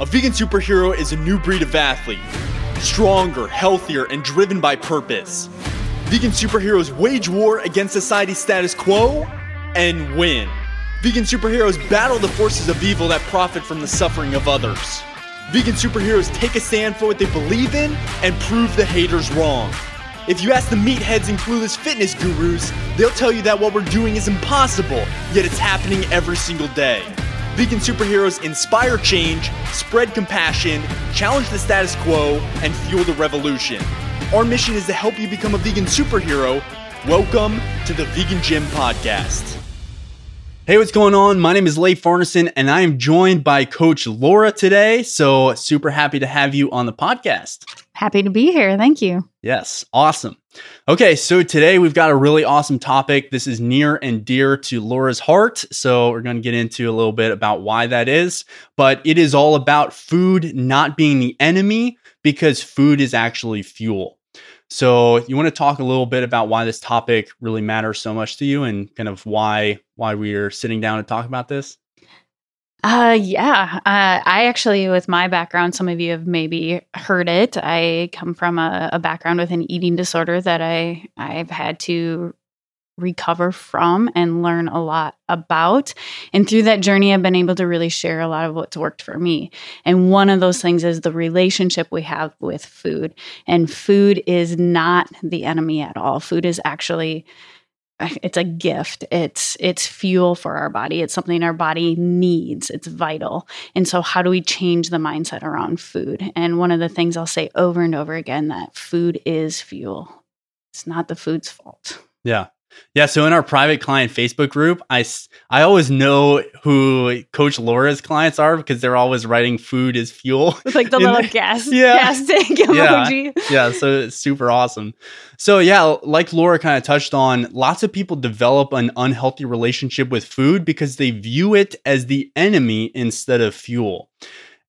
A vegan superhero is a new breed of athlete, stronger, healthier, and driven by purpose. Vegan superheroes wage war against society's status quo and win. Vegan superheroes battle the forces of evil that profit from the suffering of others. Vegan superheroes take a stand for what they believe in and prove the haters wrong. If you ask the meatheads and clueless fitness gurus, they'll tell you that what we're doing is impossible, yet it's happening every single day. Vegan superheroes inspire change, spread compassion, challenge the status quo, and fuel the revolution. Our mission is to help you become a vegan superhero. Welcome to the Vegan Gym Podcast. Hey, what's going on? My name is Leif Farneson, and I am joined by Coach Laura today. So, super happy to have you on the podcast. Happy to be here. Thank you. Yes, awesome. Okay, so today we've got a really awesome topic. This is near and dear to Laura's heart. So, we're going to get into a little bit about why that is. But it is all about food not being the enemy because food is actually fuel. So, you want to talk a little bit about why this topic really matters so much to you and kind of why why we are sitting down to talk about this? Uh, yeah. Uh, I actually, with my background, some of you have maybe heard it. I come from a, a background with an eating disorder that I I've had to recover from and learn a lot about. And through that journey, I've been able to really share a lot of what's worked for me. And one of those things is the relationship we have with food. And food is not the enemy at all. Food is actually it's a gift. It's it's fuel for our body. It's something our body needs. It's vital. And so how do we change the mindset around food? And one of the things i'll say over and over again that food is fuel. It's not the food's fault. Yeah yeah, so in our private client Facebook group, I, I always know who Coach Laura's clients are because they're always writing food is fuel. It's like the little gas, yeah. gas tank emoji. Yeah. yeah, so it's super awesome. So yeah, like Laura kind of touched on, lots of people develop an unhealthy relationship with food because they view it as the enemy instead of fuel.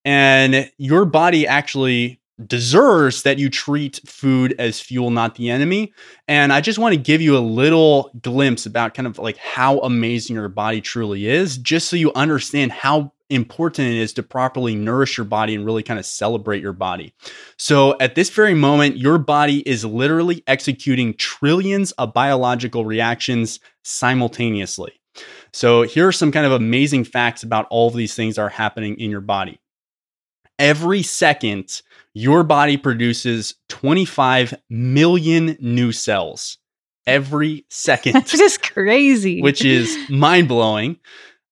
And your body actually deserves that you treat food as fuel, not the enemy. And I just want to give you a little glimpse about kind of like how amazing your body truly is, just so you understand how important it is to properly nourish your body and really kind of celebrate your body. So, at this very moment, your body is literally executing trillions of biological reactions simultaneously. So, here are some kind of amazing facts about all of these things that are happening in your body. Every second, your body produces 25 million new cells every second. That's just crazy. Which is mind blowing.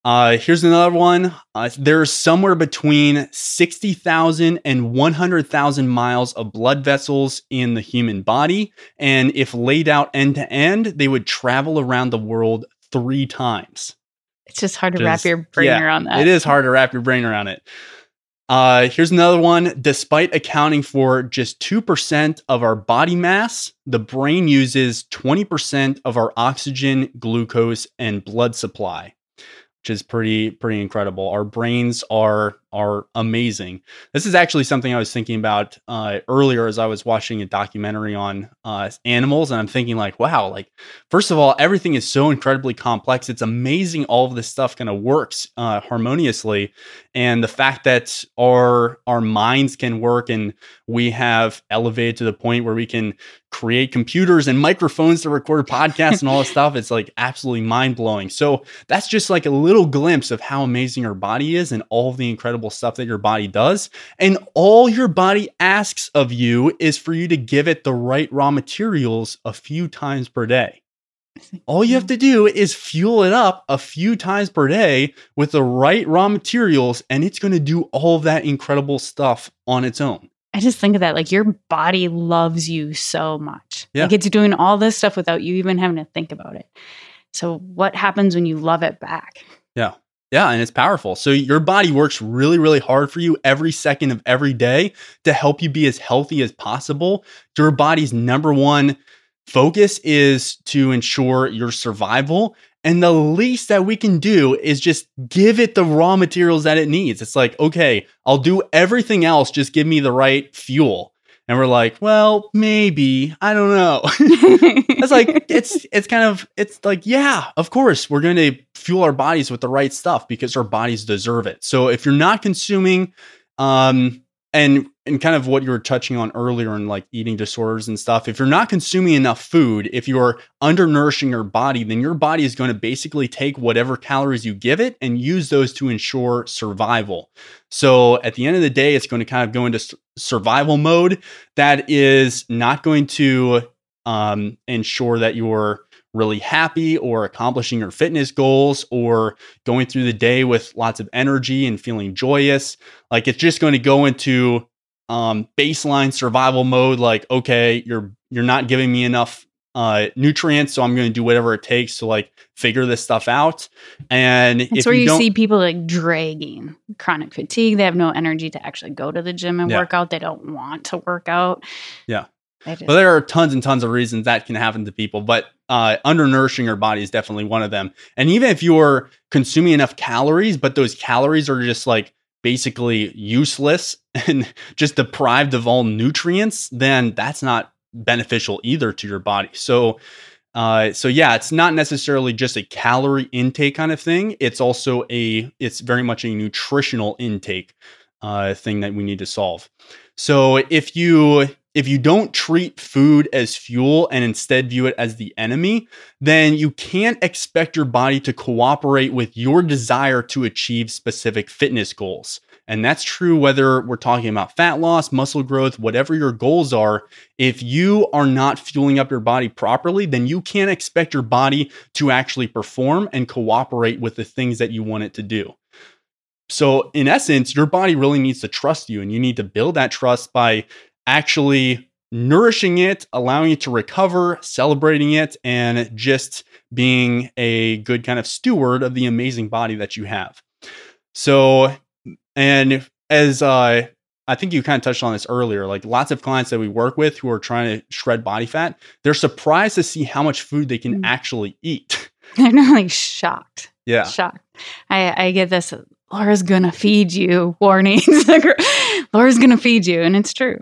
Uh, here's another one. Uh, there's somewhere between 60,000 and 100,000 miles of blood vessels in the human body. And if laid out end to end, they would travel around the world three times. It's just hard to just, wrap your brain yeah, around that. It is hard to wrap your brain around it. Uh, here's another one. Despite accounting for just 2% of our body mass, the brain uses 20% of our oxygen, glucose, and blood supply which is pretty pretty incredible. Our brains are are amazing. This is actually something I was thinking about uh, earlier as I was watching a documentary on uh, animals, and I'm thinking like, wow, like first of all, everything is so incredibly complex. It's amazing all of this stuff kind of works uh, harmoniously, and the fact that our our minds can work and we have elevated to the point where we can create computers and microphones to record podcasts and all this stuff. It's like absolutely mind blowing. So that's just like a little glimpse of how amazing your body is and all the incredible stuff that your body does. And all your body asks of you is for you to give it the right raw materials a few times per day. All you have to do is fuel it up a few times per day with the right raw materials, and it's going to do all that incredible stuff on its own. I just think of that like your body loves you so much. Yeah. Like it's doing all this stuff without you even having to think about it. So what happens when you love it back? Yeah. Yeah, and it's powerful. So your body works really, really hard for you every second of every day to help you be as healthy as possible. Your body's number one focus is to ensure your survival and the least that we can do is just give it the raw materials that it needs. It's like, okay, I'll do everything else, just give me the right fuel. And we're like, well, maybe, I don't know. it's like it's it's kind of it's like, yeah, of course, we're going to fuel our bodies with the right stuff because our bodies deserve it. So if you're not consuming um, and and kind of what you were touching on earlier in like eating disorders and stuff if you're not consuming enough food if you're undernourishing your body then your body is going to basically take whatever calories you give it and use those to ensure survival so at the end of the day it's going to kind of go into survival mode that is not going to um, ensure that you're really happy or accomplishing your fitness goals or going through the day with lots of energy and feeling joyous. Like it's just going to go into um, baseline survival mode. Like, okay, you're you're not giving me enough uh, nutrients, so I'm going to do whatever it takes to like figure this stuff out. And it's where you, you see people like dragging chronic fatigue. They have no energy to actually go to the gym and yeah. work out. They don't want to work out. Yeah. But there are tons and tons of reasons that can happen to people, but uh, undernourishing your body is definitely one of them. And even if you're consuming enough calories, but those calories are just like basically useless and just deprived of all nutrients, then that's not beneficial either to your body. So, uh, so yeah, it's not necessarily just a calorie intake kind of thing. It's also a, it's very much a nutritional intake uh, thing that we need to solve. So if you if you don't treat food as fuel and instead view it as the enemy, then you can't expect your body to cooperate with your desire to achieve specific fitness goals. And that's true whether we're talking about fat loss, muscle growth, whatever your goals are. If you are not fueling up your body properly, then you can't expect your body to actually perform and cooperate with the things that you want it to do. So, in essence, your body really needs to trust you, and you need to build that trust by actually nourishing it, allowing it to recover, celebrating it, and just being a good kind of steward of the amazing body that you have. So, and as uh, I think you kind of touched on this earlier, like lots of clients that we work with who are trying to shred body fat, they're surprised to see how much food they can mm. actually eat. They're not like shocked. Yeah. Shocked. I, I get this Laura's gonna feed you warnings. Laura's gonna feed you, and it's true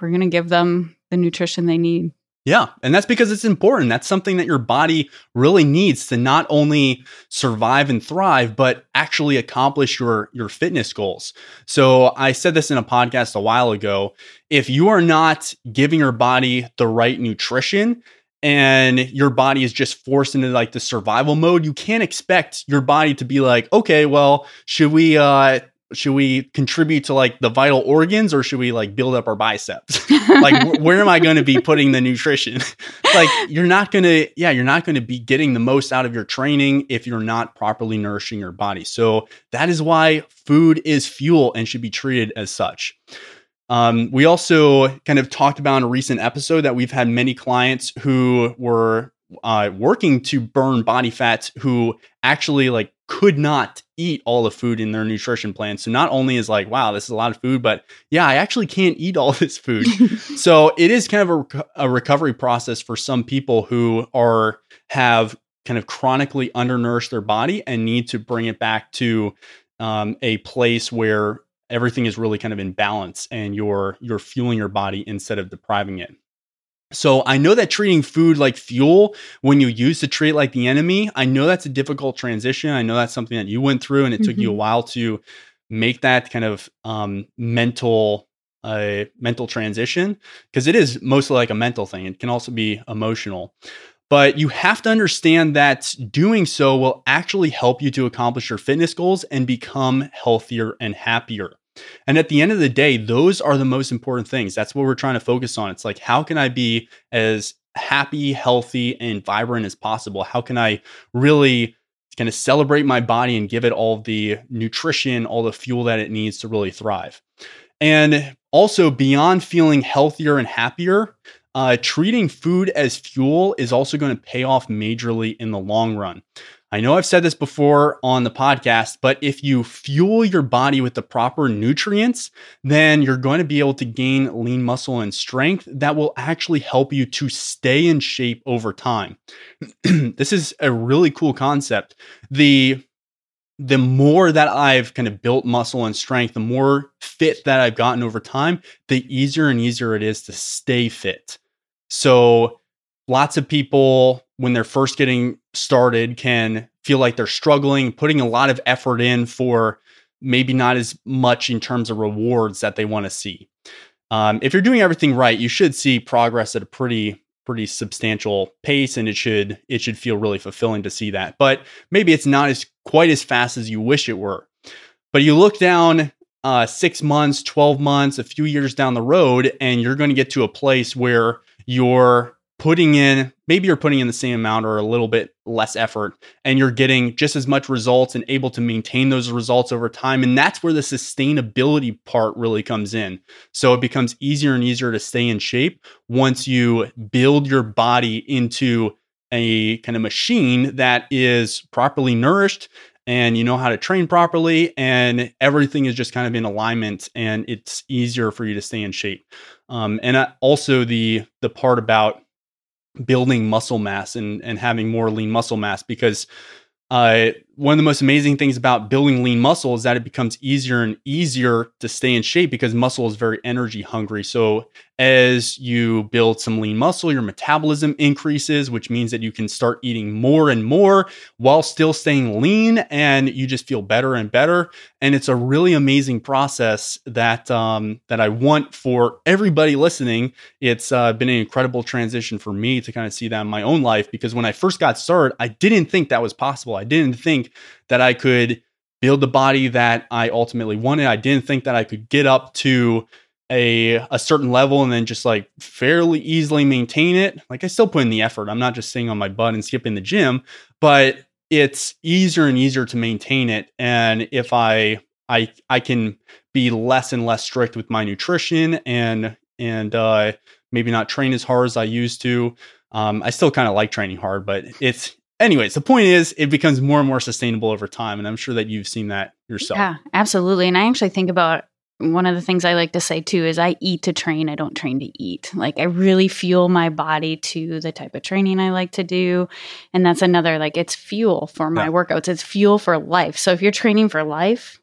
we're going to give them the nutrition they need. Yeah. And that's because it's important. That's something that your body really needs to not only survive and thrive, but actually accomplish your, your fitness goals. So I said this in a podcast a while ago. If you are not giving your body the right nutrition, and your body is just forced into like the survival mode, you can't expect your body to be like, okay, well, should we uh should we contribute to like the vital organs or should we like build up our biceps? Like where am i going to be putting the nutrition? Like you're not going to yeah you're not going to be getting the most out of your training if you're not properly nourishing your body. So that is why food is fuel and should be treated as such. Um, we also kind of talked about in a recent episode that we've had many clients who were uh, working to burn body fat who actually like could not eat all the food in their nutrition plan. So not only is like, wow, this is a lot of food, but yeah, I actually can't eat all this food. so it is kind of a, a, recovery process for some people who are have kind of chronically undernourished their body and need to bring it back to um, a place where everything is really kind of in balance and you're you're fueling your body instead of depriving it. So I know that treating food like fuel when you used to treat like the enemy, I know that's a difficult transition. I know that's something that you went through and it mm-hmm. took you a mm-hmm. while to make that kind of um, mental uh, mental transition because it is mostly like a mental thing. It can also be emotional. But you have to understand that doing so will actually help you to accomplish your fitness goals and become healthier and happier. And at the end of the day, those are the most important things. That's what we're trying to focus on. It's like, how can I be as happy, healthy, and vibrant as possible? How can I really kind of celebrate my body and give it all the nutrition, all the fuel that it needs to really thrive? And also, beyond feeling healthier and happier, uh, treating food as fuel is also going to pay off majorly in the long run. I know I've said this before on the podcast, but if you fuel your body with the proper nutrients, then you're going to be able to gain lean muscle and strength that will actually help you to stay in shape over time. this is a really cool concept. The the more that I've kind of built muscle and strength, the more fit that I've gotten over time, the easier and easier it is to stay fit. So lots of people when they're first getting started can feel like they're struggling, putting a lot of effort in for maybe not as much in terms of rewards that they want to see. Um, if you're doing everything right, you should see progress at a pretty pretty substantial pace and it should it should feel really fulfilling to see that but maybe it's not as quite as fast as you wish it were but you look down uh, six months 12 months a few years down the road and you're going to get to a place where you're putting in maybe you're putting in the same amount or a little bit less effort and you're getting just as much results and able to maintain those results over time and that's where the sustainability part really comes in. So it becomes easier and easier to stay in shape once you build your body into a kind of machine that is properly nourished and you know how to train properly and everything is just kind of in alignment and it's easier for you to stay in shape. Um, and uh, also the the part about building muscle mass and and having more lean muscle mass because uh, one of the most amazing things about building lean muscle is that it becomes easier and easier to stay in shape because muscle is very energy hungry. So as you build some lean muscle, your metabolism increases, which means that you can start eating more and more while still staying lean, and you just feel better and better. And it's a really amazing process that um, that I want for everybody listening. It's uh, been an incredible transition for me to kind of see that in my own life because when I first got started, I didn't think that was possible. I didn't think that I could build the body that I ultimately wanted. I didn't think that I could get up to a a certain level and then just like fairly easily maintain it. Like I still put in the effort. I'm not just sitting on my butt and skipping the gym, but it's easier and easier to maintain it. And if I I I can be less and less strict with my nutrition and and uh, maybe not train as hard as I used to. Um, I still kind of like training hard, but it's anyways. The point is, it becomes more and more sustainable over time, and I'm sure that you've seen that yourself. Yeah, absolutely. And I actually think about one of the things I like to say too is I eat to train, I don't train to eat. Like I really fuel my body to the type of training I like to do. And that's another like it's fuel for my yeah. workouts. It's fuel for life. So if you're training for life,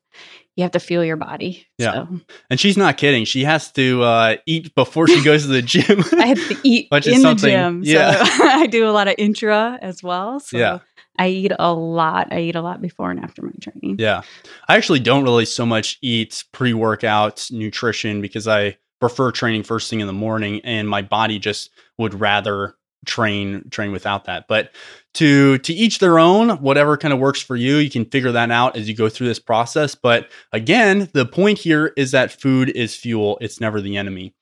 you have to feel your body. Yeah. So. And she's not kidding. She has to uh, eat before she goes to the gym. I have to eat in the gym. Yeah. So I do a lot of intra as well. So yeah. I eat a lot. I eat a lot before and after my training. Yeah. I actually don't really so much eat pre workout nutrition because I prefer training first thing in the morning and my body just would rather train train without that. But to to each their own, whatever kind of works for you, you can figure that out as you go through this process. But again, the point here is that food is fuel, it's never the enemy.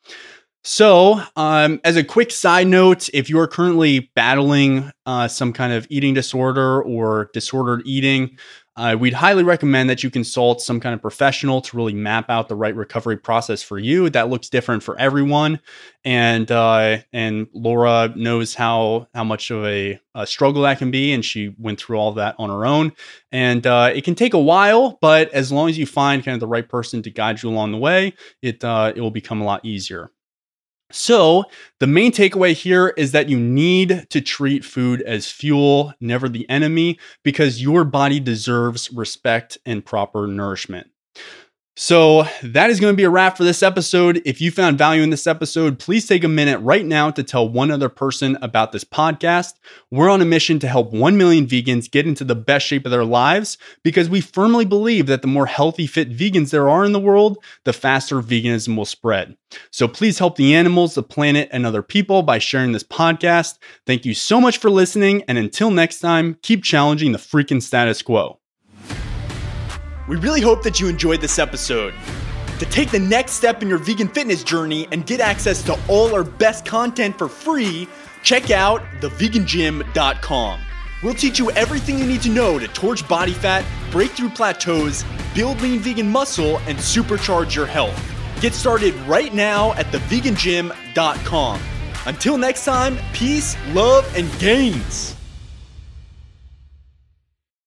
So, um, as a quick side note, if you are currently battling uh, some kind of eating disorder or disordered eating, uh, we'd highly recommend that you consult some kind of professional to really map out the right recovery process for you. That looks different for everyone, and uh, and Laura knows how how much of a, a, struggle that can be, and she went through all that on her own. And uh, it can take a while, but as long as you find kind of the right person to guide you along the way, it uh, it will become a lot easier. So, the main takeaway here is that you need to treat food as fuel, never the enemy, because your body deserves respect and proper nourishment. So that is going to be a wrap for this episode. If you found value in this episode, please take a minute right now to tell one other person about this podcast. We're on a mission to help 1 million vegans get into the best shape of their lives because we firmly believe that the more healthy, fit vegans there are in the world, the faster veganism will spread. So please help the animals, the planet, and other people by sharing this podcast. Thank you so much for listening. And until next time, keep challenging the freaking status quo. We really hope that you enjoyed this episode. To take the next step in your vegan fitness journey and get access to all our best content for free, check out thevegangym.com. We'll teach you everything you need to know to torch body fat, break through plateaus, build lean vegan muscle, and supercharge your health. Get started right now at thevegangym.com. Until next time, peace, love, and gains.